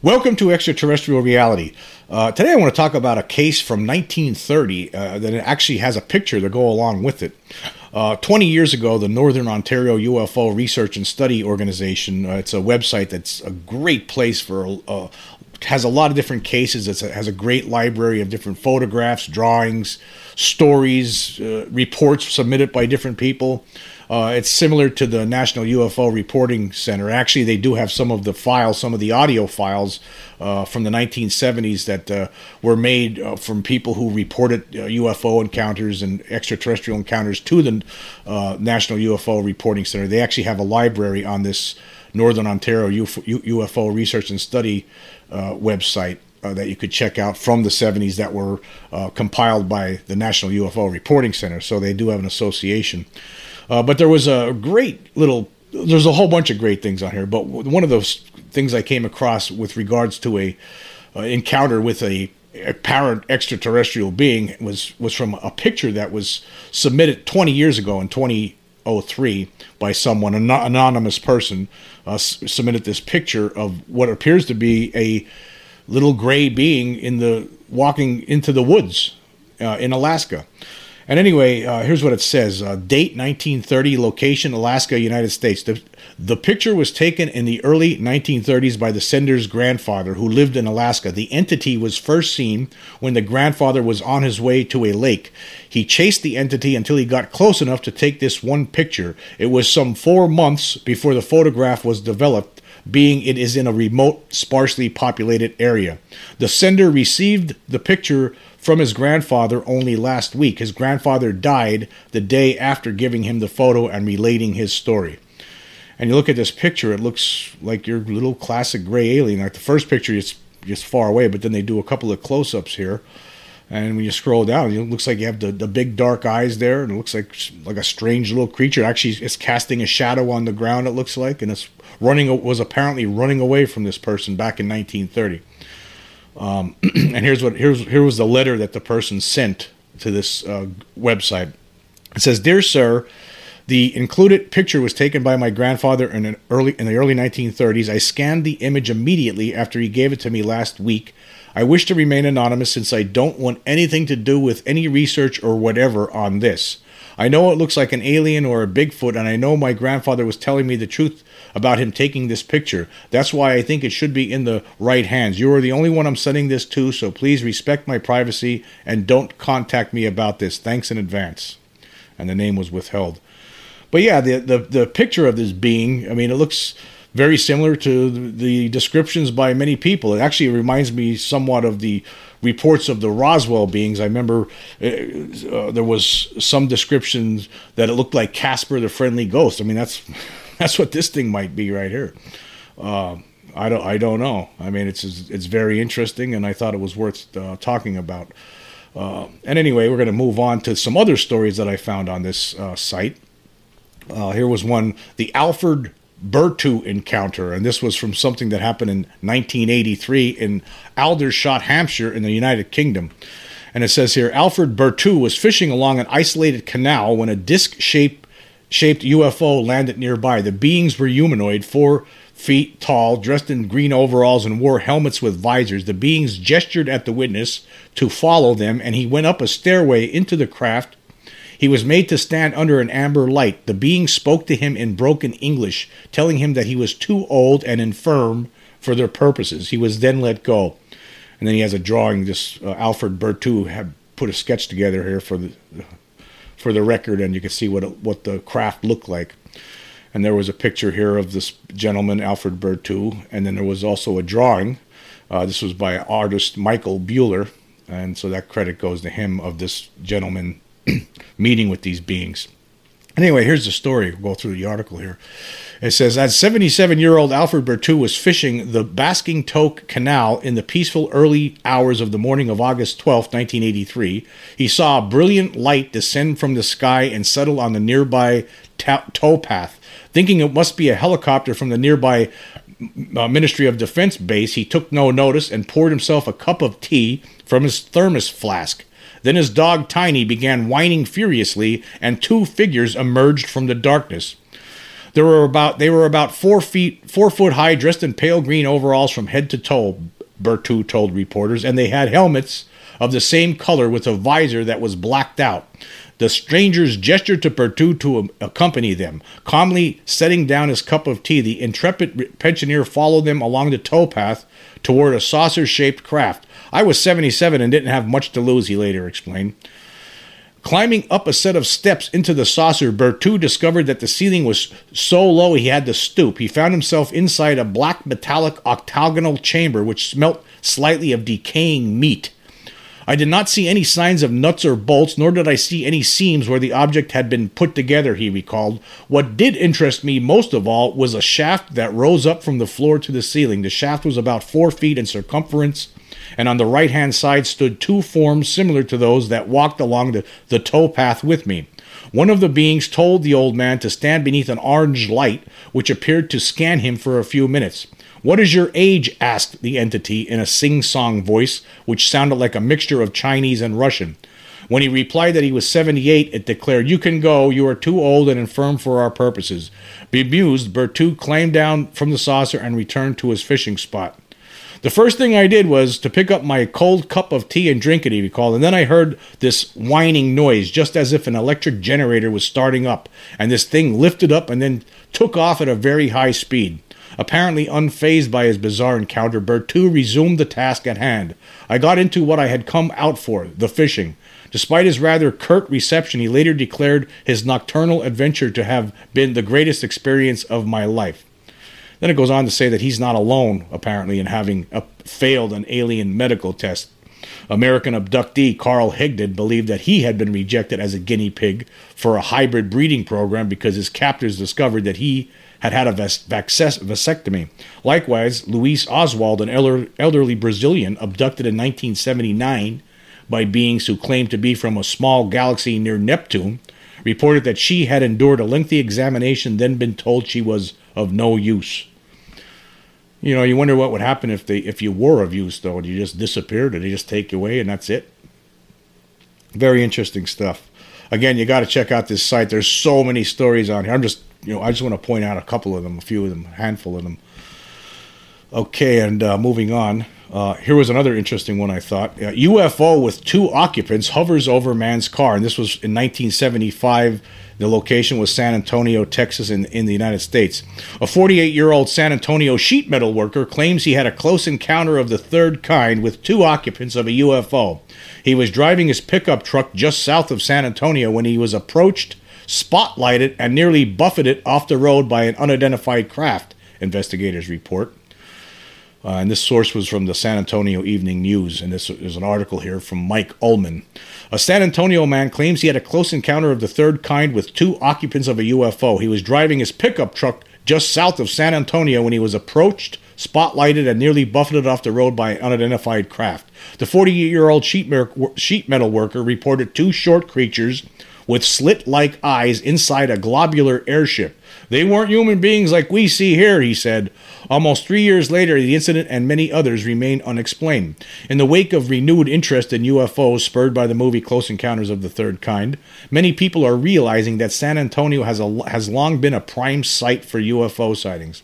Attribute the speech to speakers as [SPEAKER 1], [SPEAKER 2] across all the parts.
[SPEAKER 1] Welcome to Extraterrestrial Reality. Uh, today I want to talk about a case from 1930 uh, that actually has a picture to go along with it. Uh, 20 years ago, the Northern Ontario UFO Research and Study Organization, uh, it's a website that's a great place for, uh, has a lot of different cases. It has a great library of different photographs, drawings, stories, uh, reports submitted by different people. Uh, it's similar to the National UFO Reporting Center. Actually, they do have some of the files, some of the audio files uh, from the 1970s that uh, were made uh, from people who reported UFO uh, encounters and extraterrestrial encounters to the uh, National UFO Reporting Center. They actually have a library on this Northern Ontario UFO Research and Study website. Uh, that you could check out from the 70s that were uh, compiled by the National UFO Reporting Center. So they do have an association. Uh, but there was a great little. There's a whole bunch of great things on here, but one of those things I came across with regards to a uh, encounter with a apparent extraterrestrial being was was from a picture that was submitted 20 years ago in 2003 by someone an anonymous person uh, submitted this picture of what appears to be a little gray being in the walking into the woods uh, in Alaska. And anyway, uh, here's what it says uh, Date 1930, location Alaska, United States. The, the picture was taken in the early 1930s by the sender's grandfather, who lived in Alaska. The entity was first seen when the grandfather was on his way to a lake. He chased the entity until he got close enough to take this one picture. It was some four months before the photograph was developed being it is in a remote, sparsely populated area. The sender received the picture from his grandfather only last week. His grandfather died the day after giving him the photo and relating his story. And you look at this picture, it looks like your little classic gray alien. Like the first picture is just far away, but then they do a couple of close ups here. And when you scroll down, it looks like you have the, the big dark eyes there, and it looks like like a strange little creature. Actually, it's casting a shadow on the ground. It looks like, and it's running was apparently running away from this person back in 1930. Um, and here's what here's here was the letter that the person sent to this uh, website. It says, "Dear sir." The included picture was taken by my grandfather in, an early, in the early 1930s. I scanned the image immediately after he gave it to me last week. I wish to remain anonymous since I don't want anything to do with any research or whatever on this. I know it looks like an alien or a Bigfoot, and I know my grandfather was telling me the truth about him taking this picture. That's why I think it should be in the right hands. You are the only one I'm sending this to, so please respect my privacy and don't contact me about this. Thanks in advance. And the name was withheld. But yeah, the, the, the picture of this being, I mean, it looks very similar to the descriptions by many people. It actually reminds me somewhat of the reports of the Roswell beings. I remember uh, uh, there was some descriptions that it looked like Casper the Friendly Ghost. I mean, that's that's what this thing might be right here. Uh, I don't I don't know. I mean, it's it's very interesting, and I thought it was worth uh, talking about. Uh, and anyway, we're going to move on to some other stories that I found on this uh, site. Uh, here was one, the Alfred Burtoo encounter, and this was from something that happened in 1983 in Aldershot, Hampshire, in the United Kingdom. And it says here Alfred Burtoo was fishing along an isolated canal when a disc shaped shaped UFO landed nearby. The beings were humanoid, four feet tall, dressed in green overalls, and wore helmets with visors. The beings gestured at the witness to follow them, and he went up a stairway into the craft he was made to stand under an amber light. The being spoke to him in broken English, telling him that he was too old and infirm for their purposes. He was then let go. And then he has a drawing. This uh, Alfred Burtoo had put a sketch together here for the for the record, and you can see what it, what the craft looked like. And there was a picture here of this gentleman, Alfred Burtoo, and then there was also a drawing. Uh, this was by artist Michael Buhler, and so that credit goes to him of this gentleman meeting with these beings. Anyway, here's the story. We'll go through the article here. It says, that 77 year old Alfred Burtoo was fishing the Basingstoke Canal in the peaceful early hours of the morning of August 12, 1983, he saw a brilliant light descend from the sky and settle on the nearby towpath. Thinking it must be a helicopter from the nearby uh, Ministry of Defense base, he took no notice and poured himself a cup of tea from his thermos flask. Then his dog Tiny began whining furiously, and two figures emerged from the darkness. There were about they were about four feet four foot high, dressed in pale green overalls from head to toe. Burtoo told reporters, and they had helmets of the same color with a visor that was blacked out. The strangers gestured to Burtoo to accompany them. Calmly setting down his cup of tea, the intrepid pensioner followed them along the towpath toward a saucer shaped craft. I was 77 and didn't have much to lose, he later explained. Climbing up a set of steps into the saucer, Burtoo discovered that the ceiling was so low he had to stoop. He found himself inside a black metallic octagonal chamber which smelt slightly of decaying meat. I did not see any signs of nuts or bolts, nor did I see any seams where the object had been put together, he recalled. What did interest me most of all was a shaft that rose up from the floor to the ceiling. The shaft was about four feet in circumference, and on the right hand side stood two forms similar to those that walked along the, the tow path with me. One of the beings told the old man to stand beneath an orange light, which appeared to scan him for a few minutes. What is your age? asked the entity in a sing song voice, which sounded like a mixture of Chinese and Russian. When he replied that he was 78, it declared, You can go, you are too old and infirm for our purposes. Bemused, Burtoo climbed down from the saucer and returned to his fishing spot. The first thing I did was to pick up my cold cup of tea and drink it, he recalled, and then I heard this whining noise, just as if an electric generator was starting up, and this thing lifted up and then took off at a very high speed. Apparently unfazed by his bizarre encounter, Burtoo resumed the task at hand. I got into what I had come out for, the fishing. Despite his rather curt reception, he later declared his nocturnal adventure to have been the greatest experience of my life. Then it goes on to say that he's not alone, apparently, in having uh, failed an alien medical test. American abductee Carl Higdon believed that he had been rejected as a guinea pig for a hybrid breeding program because his captors discovered that he had had a vasectomy. Likewise, Luli Oswald, an elderly Brazilian abducted in 1979 by beings who claimed to be from a small galaxy near Neptune, reported that she had endured a lengthy examination, then been told she was of no use. You know, you wonder what would happen if they if you were of use though, and you just disappeared, and they just take you away and that's it. Very interesting stuff. Again, you got to check out this site. There's so many stories on here. I'm just you know, I just want to point out a couple of them, a few of them, a handful of them. Okay, and uh, moving on. Uh, here was another interesting one I thought. Uh, UFO with two occupants hovers over man's car, and this was in 1975. The location was San Antonio, Texas, in, in the United States. A 48 year old San Antonio sheet metal worker claims he had a close encounter of the third kind with two occupants of a UFO. He was driving his pickup truck just south of San Antonio when he was approached spotlighted, and nearly buffeted off the road by an unidentified craft, investigators report. Uh, and this source was from the San Antonio Evening News, and this is an article here from Mike Ullman. A San Antonio man claims he had a close encounter of the third kind with two occupants of a UFO. He was driving his pickup truck just south of San Antonio when he was approached, spotlighted, and nearly buffeted off the road by an unidentified craft. The 48 year old sheet metal worker reported two short creatures with slit like eyes inside a globular airship. They weren't human beings like we see here, he said. Almost three years later, the incident and many others remain unexplained. In the wake of renewed interest in UFOs spurred by the movie Close Encounters of the Third Kind, many people are realizing that San Antonio has, a, has long been a prime site for UFO sightings.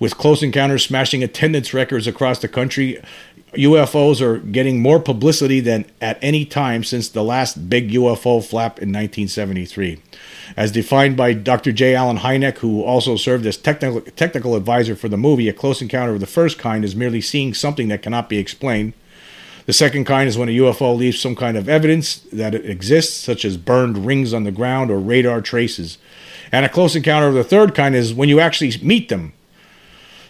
[SPEAKER 1] With Close Encounters smashing attendance records across the country, UFOs are getting more publicity than at any time since the last big UFO flap in 1973. As defined by Dr. J. Allen Hynek, who also served as technical, technical advisor for the movie, a close encounter of the first kind is merely seeing something that cannot be explained. The second kind is when a UFO leaves some kind of evidence that it exists, such as burned rings on the ground or radar traces. And a close encounter of the third kind is when you actually meet them,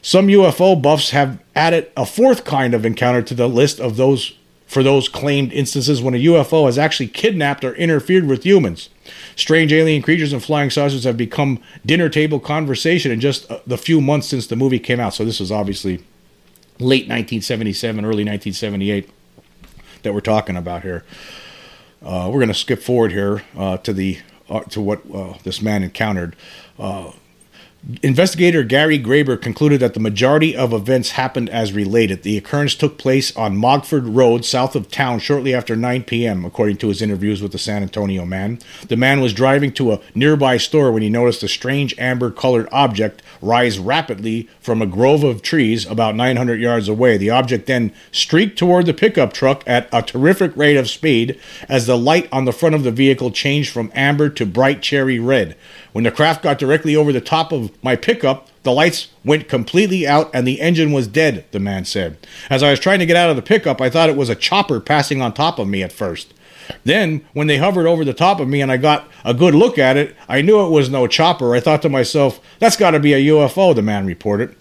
[SPEAKER 1] some UFO buffs have added a fourth kind of encounter to the list of those for those claimed instances when a UFO has actually kidnapped or interfered with humans. Strange alien creatures and flying saucers have become dinner table conversation in just the few months since the movie came out. So this is obviously late 1977, early 1978 that we're talking about here. Uh, we're going to skip forward here uh, to the uh, to what uh, this man encountered. Investigator Gary Graber concluded that the majority of events happened as related. The occurrence took place on Mogford Road, south of town, shortly after 9 p.m., according to his interviews with the San Antonio man. The man was driving to a nearby store when he noticed a strange amber colored object rise rapidly from a grove of trees about 900 yards away. The object then streaked toward the pickup truck at a terrific rate of speed as the light on the front of the vehicle changed from amber to bright cherry red. When the craft got directly over the top of my pickup, the lights went completely out and the engine was dead, the man said. As I was trying to get out of the pickup, I thought it was a chopper passing on top of me at first. Then, when they hovered over the top of me and I got a good look at it, I knew it was no chopper. I thought to myself, that's got to be a UFO, the man reported.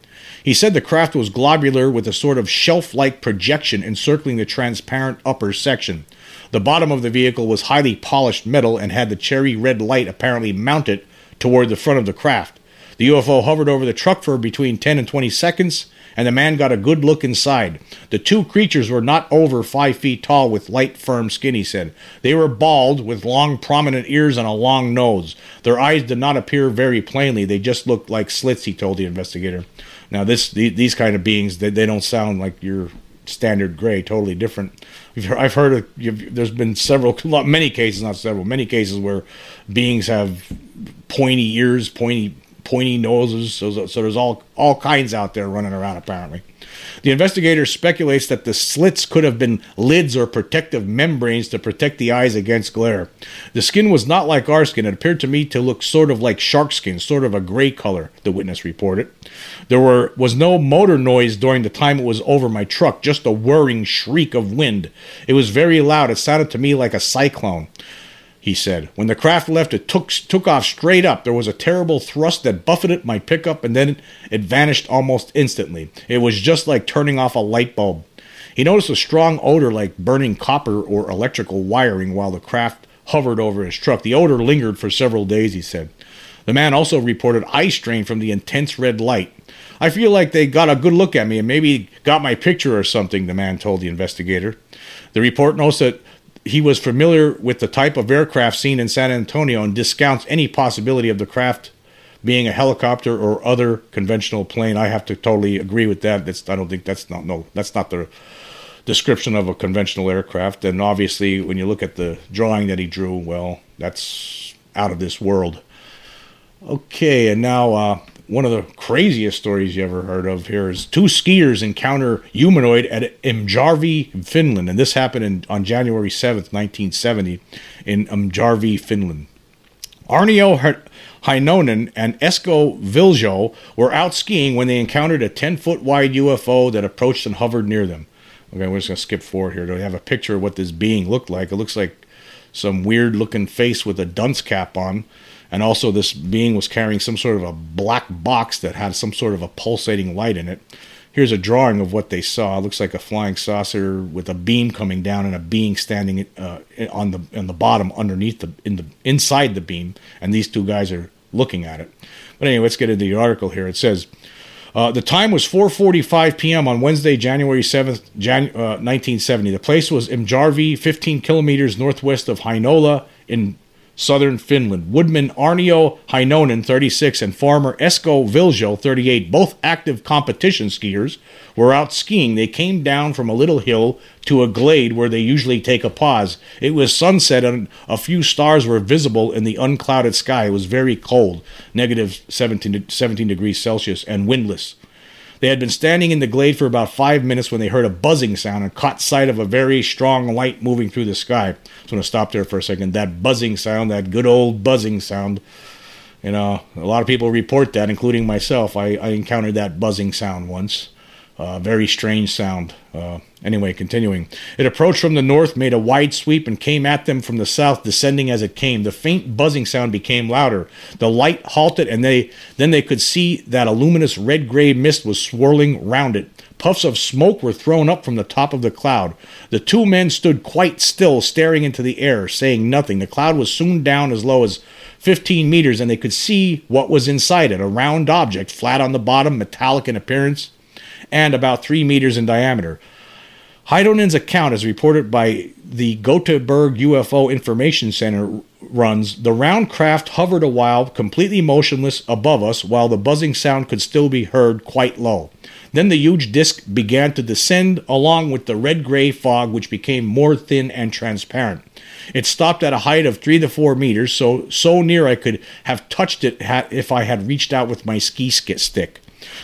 [SPEAKER 1] He said the craft was globular with a sort of shelf like projection encircling the transparent upper section. The bottom of the vehicle was highly polished metal and had the cherry red light apparently mounted toward the front of the craft. The UFO hovered over the truck for between 10 and 20 seconds, and the man got a good look inside. The two creatures were not over five feet tall with light, firm skin, he said. They were bald, with long, prominent ears and a long nose. Their eyes did not appear very plainly. They just looked like slits, he told the investigator. Now, this these kind of beings, they, don't sound like your standard gray, totally different. I've heard of, there's been several, many cases, not several, many cases where beings have pointy ears, pointy pointy noses. So, so there's all all kinds out there running around apparently. The investigator speculates that the slits could have been lids or protective membranes to protect the eyes against glare. The skin was not like our skin. It appeared to me to look sort of like shark skin, sort of a gray color, the witness reported. There were, was no motor noise during the time it was over my truck, just a whirring shriek of wind. It was very loud. It sounded to me like a cyclone he said. When the craft left, it took, took off straight up. There was a terrible thrust that buffeted my pickup, and then it vanished almost instantly. It was just like turning off a light bulb. He noticed a strong odor like burning copper or electrical wiring while the craft hovered over his truck. The odor lingered for several days, he said. The man also reported eye strain from the intense red light. I feel like they got a good look at me and maybe got my picture or something, the man told the investigator. The report notes that he was familiar with the type of aircraft seen in San Antonio and discounts any possibility of the craft being a helicopter or other conventional plane. I have to totally agree with that. That's I don't think that's not no that's not the description of a conventional aircraft. And obviously, when you look at the drawing that he drew, well, that's out of this world. Okay, and now uh, one of the craziest stories you ever heard of here is two skiers encounter humanoid at Imjärvi, Finland, and this happened in, on January 7th, 1970, in Imjärvi, Finland. Aarno Heinonen and Esko Viljo were out skiing when they encountered a 10 foot wide UFO that approached and hovered near them. Okay, we're just going to skip forward here. Do have a picture of what this being looked like? It looks like some weird looking face with a dunce cap on and also this being was carrying some sort of a black box that had some sort of a pulsating light in it. Here's a drawing of what they saw. It looks like a flying saucer with a beam coming down and a being standing uh, on the on the bottom underneath the in the inside the beam, and these two guys are looking at it. But anyway, let's get into the article here. It says. Uh, the time was 4:45 p.m. on Wednesday, January 7th, Jan- uh, 1970. The place was Imjärvi, 15 kilometers northwest of Heinola in southern Finland. Woodman Aarno Heinonen, 36, and farmer Esko Viljo, 38, both active competition skiers, were out skiing. They came down from a little hill to a glade where they usually take a pause. It was sunset and a few stars were visible in the unclouded sky. It was very cold, negative 17, 17 degrees Celsius, and windless. They had been standing in the glade for about five minutes when they heard a buzzing sound and caught sight of a very strong light moving through the sky. So I'm going to stop there for a second. That buzzing sound, that good old buzzing sound, you know, a lot of people report that, including myself. I, I encountered that buzzing sound once. Uh, very strange sound. Uh, anyway, continuing. It approached from the north, made a wide sweep, and came at them from the south, descending as it came. The faint buzzing sound became louder. The light halted, and they then they could see that a luminous red-gray mist was swirling round it. Puffs of smoke were thrown up from the top of the cloud. The two men stood quite still, staring into the air, saying nothing. The cloud was soon down as low as 15 meters, and they could see what was inside it a round object, flat on the bottom, metallic in appearance and about three meters in diameter. Heinonen's account, as reported by the Gothenburg UFO Information Center, runs The round craft hovered a while, completely motionless above us, while the buzzing sound could still be heard quite low. Then the huge disk began to descend along with the red gray fog, which became more thin and transparent. It stopped at a height of three to four meters, so so near I could have touched it if I had reached out with my ski stick.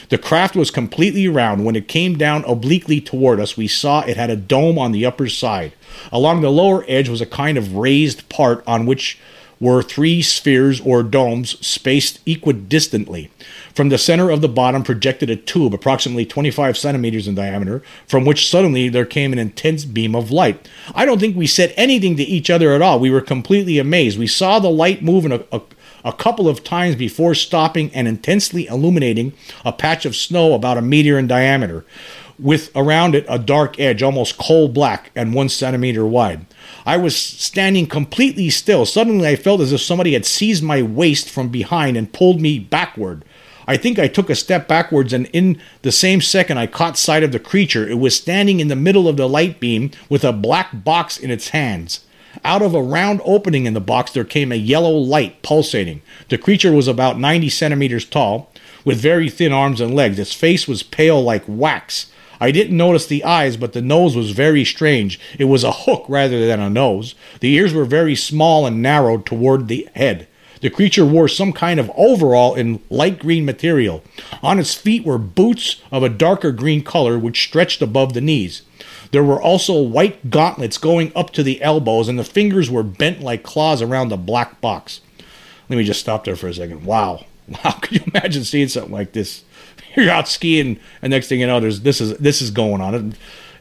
[SPEAKER 1] The craft was completely round. When it came down obliquely toward us, we saw it had a dome on the upper side. Along the lower edge was a kind of raised part on which were three spheres or domes spaced equidistantly. From the center of the bottom projected a tube approximately 25 centimeters in diameter, from which suddenly there came an intense beam of light. I don't think we said anything to each other at all. We were completely amazed. We saw the light move in a, a, a couple of times before stopping and intensely illuminating a patch of snow about a meter in diameter with around it a dark edge, almost coal black and one centimeter wide. I was standing completely still. Suddenly, I felt as if somebody had seized my waist from behind and pulled me backward. I think I took a step backwards, and in the same second, I caught sight of the creature. It was standing in the middle of the light beam with a black box in its hands. Out of a round opening in the box, there came a yellow light pulsating. The creature was about 90 centimeters tall, with very thin arms and legs. Its face was pale like wax. I didn't notice the eyes, but the nose was very strange. It was a hook rather than a nose. The ears were very small and narrowed toward the head. The creature wore some kind of overall in light green material. On its feet were boots of a darker green color which stretched above the knees. There were also white gauntlets going up to the elbows, and the fingers were bent like claws around the black box. Let me just stop there for a second. Wow. Wow. Could you imagine seeing something like this? you're out skiing, and next thing you know, there's this is this is going on.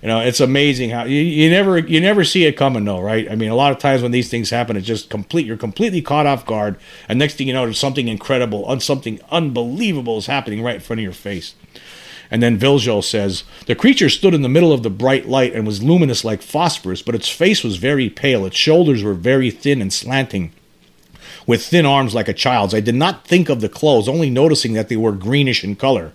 [SPEAKER 1] You know, it's amazing how you, you never you never see it coming though, right? I mean, a lot of times when these things happen, it's just complete. You're completely caught off guard, and next thing you know, there's something incredible, something unbelievable is happening right in front of your face. And then Viljo says the creature stood in the middle of the bright light and was luminous like phosphorus, but its face was very pale. Its shoulders were very thin and slanting with thin arms like a child's. I did not think of the clothes, only noticing that they were greenish in color.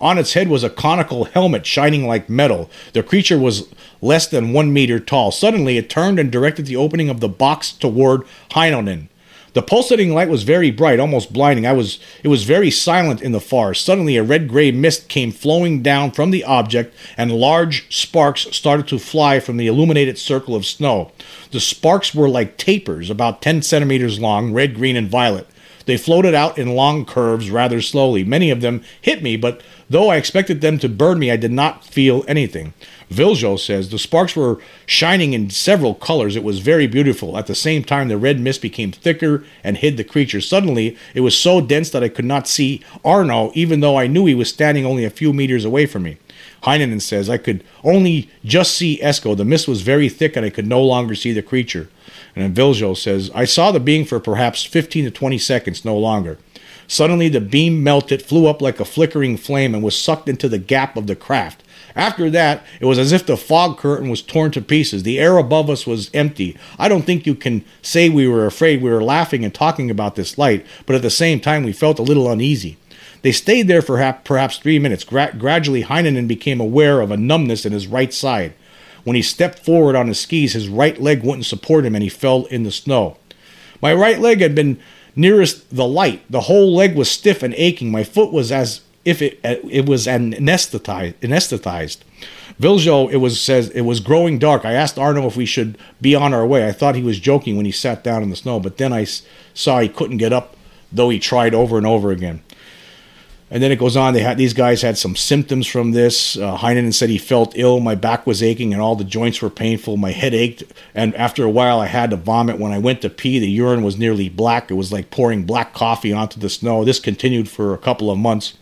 [SPEAKER 1] On its head was a conical helmet shining like metal. The creature was less than one meter tall. Suddenly, it turned and directed the opening of the box toward Heinonen. The pulsating light was very bright, almost blinding. I was it was very silent in the forest. Suddenly a red-gray mist came flowing down from the object and large sparks started to fly from the illuminated circle of snow. The sparks were like tapers, about 10 centimeters long, red, green, and violet. They floated out in long curves rather slowly. Many of them hit me, but though I expected them to burn me, I did not feel anything. Viljo says the sparks were shining in several colors. It was very beautiful. At the same time, the red mist became thicker and hid the creature. Suddenly, it was so dense that I could not see Arno, even though I knew he was standing only a few meters away from me. Heinonen says I could only just see Esko. The mist was very thick and I could no longer see the creature. And Viljo says, I saw the being for perhaps 15 to 20 seconds, no longer. Suddenly, the beam melted, flew up like a flickering flame, and was sucked into the gap of the craft. After that, it was as if the fog curtain was torn to pieces. The air above us was empty. I don't think you can say we were afraid. We were laughing and talking about this light, but at the same time, we felt a little uneasy. They stayed there for perhaps three minutes. Gra- gradually, Heinonen became aware of a numbness in his right side. When he stepped forward on his skis, his right leg wouldn't support him and he fell in the snow. My right leg had been nearest the light. The whole leg was stiff and aching. My foot was as if it it was anesthetized. anesthetized. Viljo, it was says it was growing dark. I asked Arno if we should be on our way. I thought he was joking when he sat down in the snow, but then I saw he couldn't get up, though he tried over and over again. And then it goes on. They had these guys had some symptoms from this. Uh, Heinonen said he felt ill. My back was aching and all the joints were painful. My head ached, and after a while, I had to vomit. When I went to pee, the urine was nearly black. It was like pouring black coffee onto the snow. This continued for a couple of months.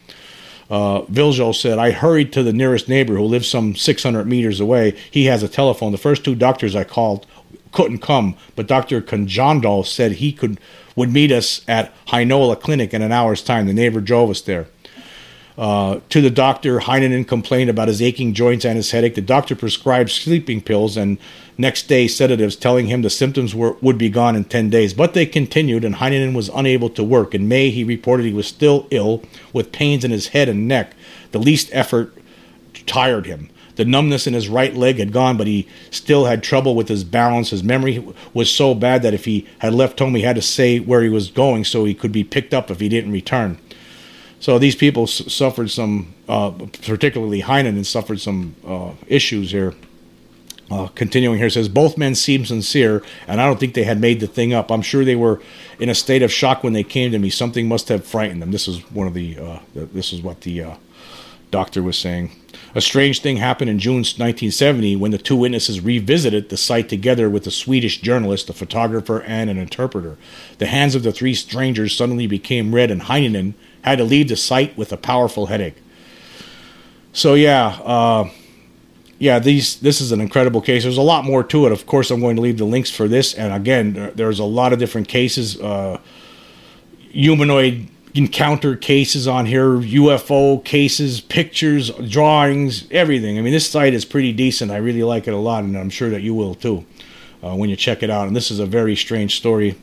[SPEAKER 1] Uh, Viljo said, I hurried to the nearest neighbor who lives some 600 meters away. He has a telephone. The first two doctors I called couldn't come, but Dr. Konjandal said he could would meet us at Heinola Clinic in an hour's time. The neighbor drove us there. Uh, to the doctor, Heinonen complained about his aching joints and his headache. The doctor prescribed sleeping pills and next day sedatives, telling him the symptoms were, would be gone in 10 days. But they continued, and Heinonen was unable to work. In May, he reported he was still ill with pains in his head and neck. The least effort tired him. The numbness in his right leg had gone, but he still had trouble with his balance. His memory was so bad that if he had left home, he had to say where he was going so he could be picked up if he didn't return. So these people s- suffered some, uh, particularly Heinonen suffered some uh, issues here. Uh, continuing here says both men seemed sincere, and I don't think they had made the thing up. I'm sure they were in a state of shock when they came to me. Something must have frightened them. This is one of the. Uh, this is what the uh, doctor was saying. A strange thing happened in June 1970 when the two witnesses revisited the site together with a Swedish journalist, a photographer, and an interpreter. The hands of the three strangers suddenly became red, and Heinonen had to leave the site with a powerful headache. So yeah, uh, yeah, these this is an incredible case. There's a lot more to it. Of course, I'm going to leave the links for this. And again, there's a lot of different cases, uh, humanoid encounter cases on here, UFO cases, pictures, drawings, everything. I mean, this site is pretty decent. I really like it a lot, and I'm sure that you will too uh, when you check it out. And this is a very strange story.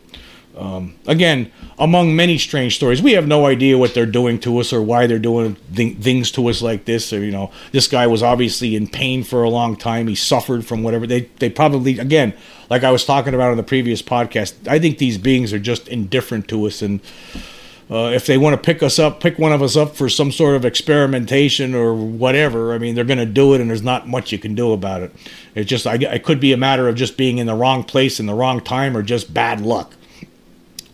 [SPEAKER 1] Um, again, among many strange stories, we have no idea what they're doing to us or why they're doing th- things to us like this. Or, you know, this guy was obviously in pain for a long time. He suffered from whatever they they probably again, like I was talking about in the previous podcast. I think these beings are just indifferent to us, and uh, if they want to pick us up, pick one of us up for some sort of experimentation or whatever, I mean, they're going to do it, and there's not much you can do about it. It just, I, it could be a matter of just being in the wrong place in the wrong time, or just bad luck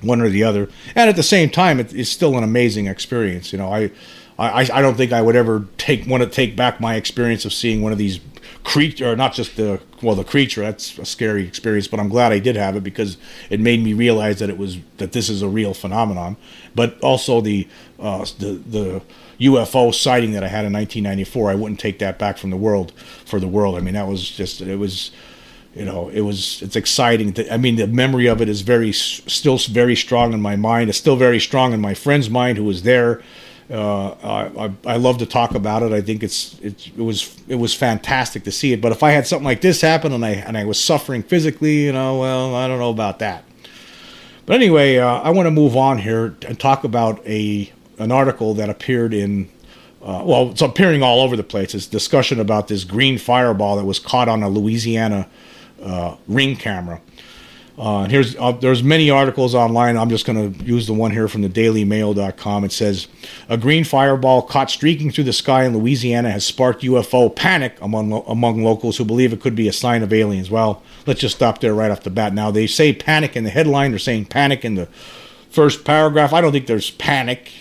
[SPEAKER 1] one or the other. And at the same time, it, it's still an amazing experience. You know, I, I, I don't think I would ever take want to take back my experience of seeing one of these creature, not just the well the creature. That's a scary experience, but I'm glad I did have it because it made me realize that it was that this is a real phenomenon. But also the uh, the the UFO sighting that I had in 1994, I wouldn't take that back from the world for the world. I mean, that was just it was you know it was it's exciting to, i mean the memory of it is very still very strong in my mind it's still very strong in my friend's mind who was there uh, I, I love to talk about it. I think it's, it's it was it was fantastic to see it. But if I had something like this happen and I and I was suffering physically, you know, well, I don't know about that. But anyway, uh, I want to move on here and talk about a an article that appeared in uh, well, it's appearing all over the place. It's discussion about this green fireball that was caught on a Louisiana uh, ring camera. Uh, here's uh, there's many articles online. I'm just going to use the one here from the DailyMail.com. It says a green fireball caught streaking through the sky in Louisiana has sparked UFO panic among among locals who believe it could be a sign of aliens. Well, let's just stop there right off the bat. Now they say panic in the headline. They're saying panic in the first paragraph. I don't think there's panic.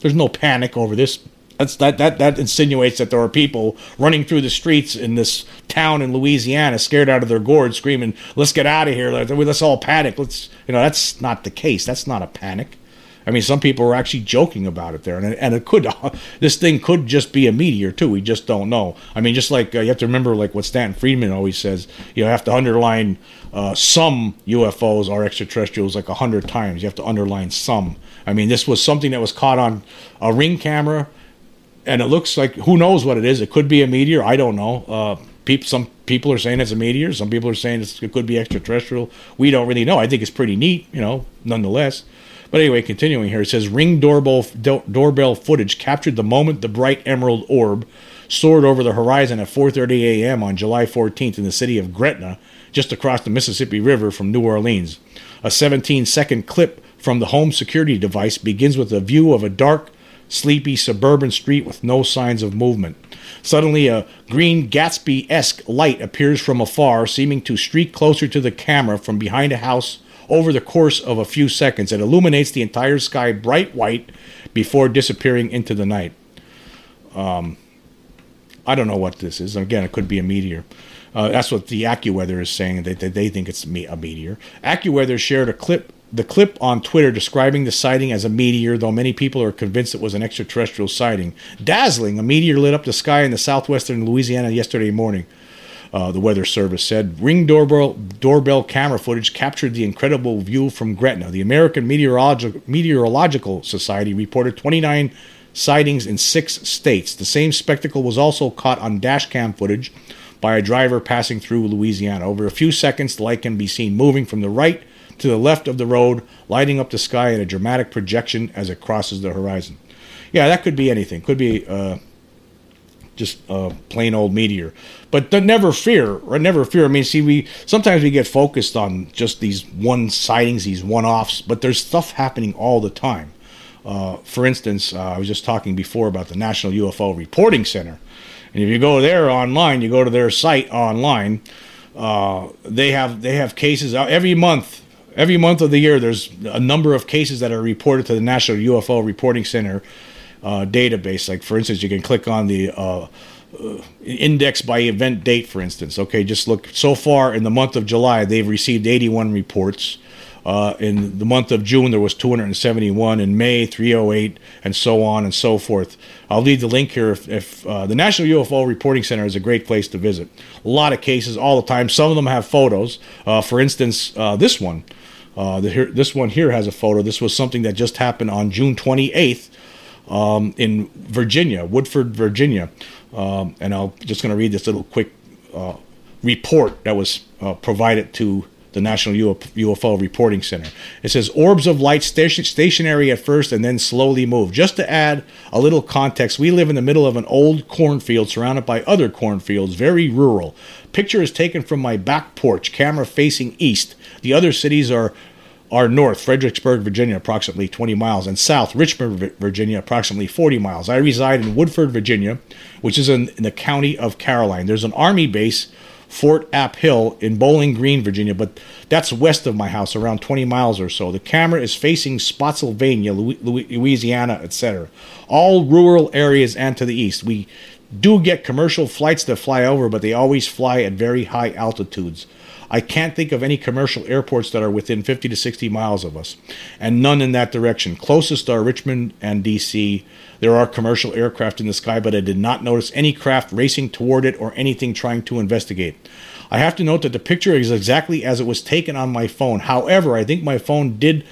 [SPEAKER 1] There's no panic over this that's that that that insinuates that there are people running through the streets in this town in Louisiana, scared out of their gourds, screaming, "Let's get out of here! Let's all panic!" Let's you know that's not the case. That's not a panic. I mean, some people are actually joking about it there, and and it could this thing could just be a meteor too. We just don't know. I mean, just like uh, you have to remember, like what Stanton Friedman always says, you have to underline uh, some UFOs are extraterrestrials like a hundred times. You have to underline some. I mean, this was something that was caught on a ring camera and it looks like who knows what it is. It could be a meteor. I don't know. Uh, people, some people are saying it's a meteor. Some people are saying it could be extraterrestrial. We don't really know. I think it's pretty neat, you know, nonetheless. But anyway, continuing here, it says ring doorbell do, doorbell footage captured the moment the bright emerald orb soared over the horizon at 4:30 a.m. on July 14th in the city of Gretna, just across the Mississippi River from New Orleans. A 17-second clip from the home security device begins with a view of a dark sleepy suburban street with no signs of movement. Suddenly, a green Gatsby esque light appears from afar, seeming to streak closer to the camera from behind a house over the course of a few seconds. It illuminates the entire sky bright white before disappearing into the night. Um, I don't know what this is. Again, it could be a meteor. Uh, that's what the AccuWeather is saying. They, they, they think it's a meteor. AccuWeather shared a clip the clip on Twitter describing the sighting as a meteor, though many people are convinced it was an extraterrestrial sighting. Dazzling, a meteor lit up the sky in the southwestern Louisiana yesterday morning. Uh, the Weather Service said ring doorbell doorbell camera footage captured the incredible view from Gretna. The American Meteorologi- Meteorological Society reported 29 sightings in six states. The same spectacle was also caught on dashcam footage by a driver passing through Louisiana. Over a few seconds, the light can be seen moving from the right to the left of the road, lighting up the sky in a dramatic projection as it crosses the horizon. Yeah, that could be anything. Could be uh, just a plain old meteor. But never fear, or never fear. I mean, see, we sometimes we get focused on just these one sightings, these one-offs, but there's stuff happening all the time. Uh, for instance, uh, I was just talking before about the National UFO Reporting Center, and if you go there online, you go to their site online. Uh, they have they have cases every month. Every month of the year, there's a number of cases that are reported to the National UFO Reporting Center uh, database. Like, for instance, you can click on the uh, uh, index by event date, for instance. Okay, just look. So far in the month of July, they've received 81 reports. Uh, in the month of June, there was 271. In May, 308, and so on and so forth. I'll leave the link here. If, if uh, the National UFO Reporting Center is a great place to visit, a lot of cases all the time. Some of them have photos. Uh, for instance, uh, this one, uh, the, here, this one here has a photo. This was something that just happened on June 28th um, in Virginia, Woodford, Virginia. Um, and I'm just going to read this little quick uh, report that was provided to the National UFO Reporting Center. It says orbs of light station, stationary at first and then slowly move. Just to add a little context, we live in the middle of an old cornfield surrounded by other cornfields, very rural. Picture is taken from my back porch, camera facing east. The other cities are are north, Fredericksburg, Virginia, approximately 20 miles, and south, Richmond, Virginia, approximately 40 miles. I reside in Woodford, Virginia, which is in, in the county of Caroline. There's an army base Fort A.P. Hill in Bowling Green, Virginia, but that's west of my house, around 20 miles or so. The camera is facing Spotsylvania, Louisiana, etc. All rural areas and to the east. We do get commercial flights that fly over, but they always fly at very high altitudes. I can't think of any commercial airports that are within 50 to 60 miles of us, and none in that direction. Closest are Richmond and DC. There are commercial aircraft in the sky, but I did not notice any craft racing toward it or anything trying to investigate. I have to note that the picture is exactly as it was taken on my phone. However, I think my phone did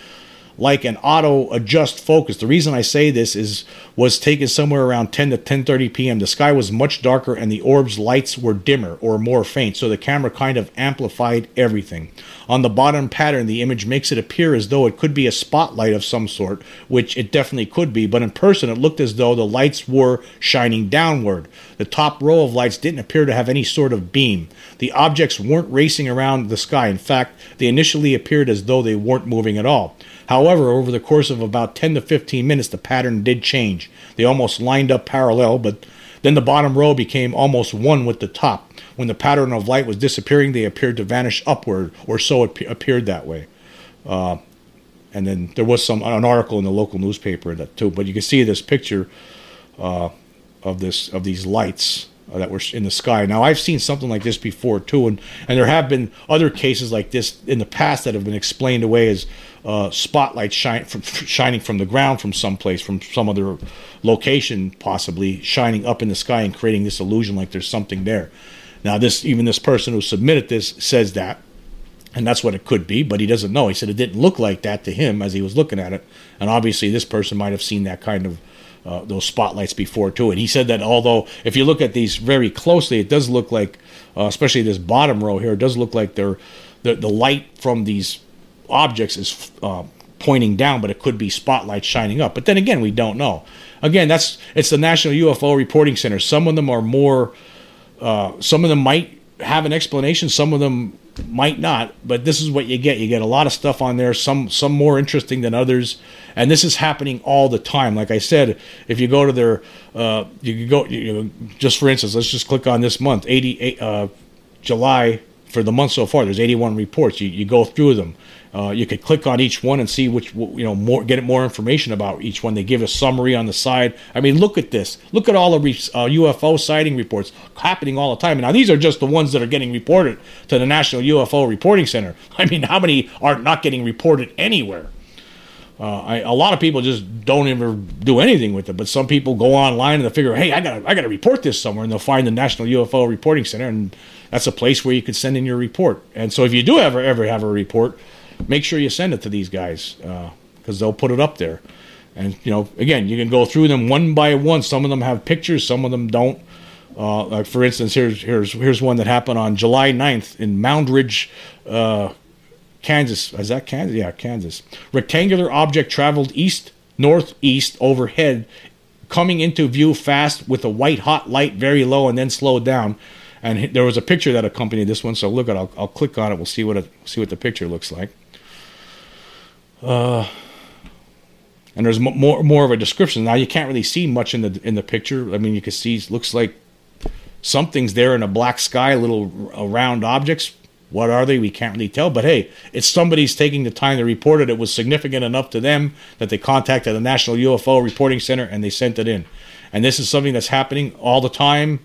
[SPEAKER 1] like an auto adjust focus. The reason I say this is was taken somewhere around 10 to 10:30 p.m. The sky was much darker and the orb's lights were dimmer or more faint, so the camera kind of amplified everything. On the bottom pattern, the image makes it appear as though it could be a spotlight of some sort, which it definitely could be, but in person it looked as though the lights were shining downward. The top row of lights didn't appear to have any sort of beam. The objects weren't racing around the sky. In fact, they initially appeared as though they weren't moving at all. However, over the course of about 10 to 15 minutes, the pattern did change. They almost lined up parallel, but then the bottom row became almost one with the top. When the pattern of light was disappearing, they appeared to vanish upward, or so it appeared that way. Uh, and then there was some an article in the local newspaper that too. But you can see this picture uh, of this of these lights uh, that were in the sky. Now I've seen something like this before too, and and there have been other cases like this in the past that have been explained away as uh, spotlights shine from shining from the ground from someplace, from some other location, possibly shining up in the sky and creating this illusion like there's something there. Now this even this person who submitted this says that. And that's what it could be, but he doesn't know. He said it didn't look like that to him as he was looking at it. And obviously, this person might have seen that kind of uh, those spotlights before too. And he said that although if you look at these very closely, it does look like, uh, especially this bottom row here, it does look like they're the, the light from these objects is uh, pointing down, but it could be spotlights shining up. But then again, we don't know. Again, that's it's the National UFO Reporting Center. Some of them are more, uh, some of them might have an explanation. Some of them might not, but this is what you get. You get a lot of stuff on there, some some more interesting than others, and this is happening all the time. Like I said, if you go to their, uh, you go, you know, just for instance, let's just click on this month, 88, uh, July for the month so far. There's 81 reports. You, you go through them. Uh, you could click on each one and see which you know more get more information about each one. They give a summary on the side. I mean, look at this. Look at all the uh, UFO sighting reports happening all the time. Now these are just the ones that are getting reported to the National UFO Reporting Center. I mean, how many are not getting reported anywhere? Uh, I, a lot of people just don't ever do anything with it, but some people go online and they figure, hey, I got I got to report this somewhere, and they'll find the National UFO Reporting Center, and that's a place where you could send in your report. And so, if you do ever ever have a report, make sure you send it to these guys because uh, they'll put it up there. And you know, again, you can go through them one by one. Some of them have pictures, some of them don't. Uh, like for instance, here's here's here's one that happened on July 9th in Moundridge, uh, Kansas. Is that Kansas? Yeah, Kansas. Rectangular object traveled east northeast overhead coming into view fast with a white hot light very low and then slowed down. And there was a picture that accompanied this one. So look at, I'll, I'll click on it. We'll see what it, see what the picture looks like. Uh, and there's more more of a description. Now you can't really see much in the in the picture. I mean, you can see looks like something's there in a black sky, little round objects. What are they? We can't really tell. But hey, it's somebody's taking the time to report it. It was significant enough to them that they contacted the National UFO Reporting Center and they sent it in. And this is something that's happening all the time,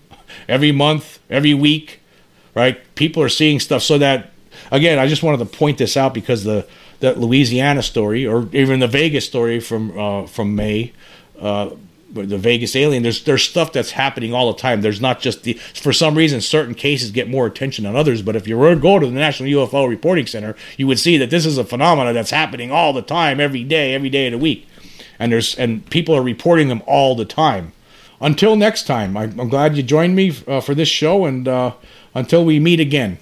[SPEAKER 1] every month, every week, right? People are seeing stuff. So that again, I just wanted to point this out because the that Louisiana story or even the Vegas story from uh, from May. Uh, the Vegas alien. There's there's stuff that's happening all the time. There's not just the for some reason certain cases get more attention than others. But if you were to go to the National UFO Reporting Center, you would see that this is a phenomenon that's happening all the time, every day, every day of the week, and there's and people are reporting them all the time until next time, I, am glad you joined me uh, for this show, and uh, until we meet again.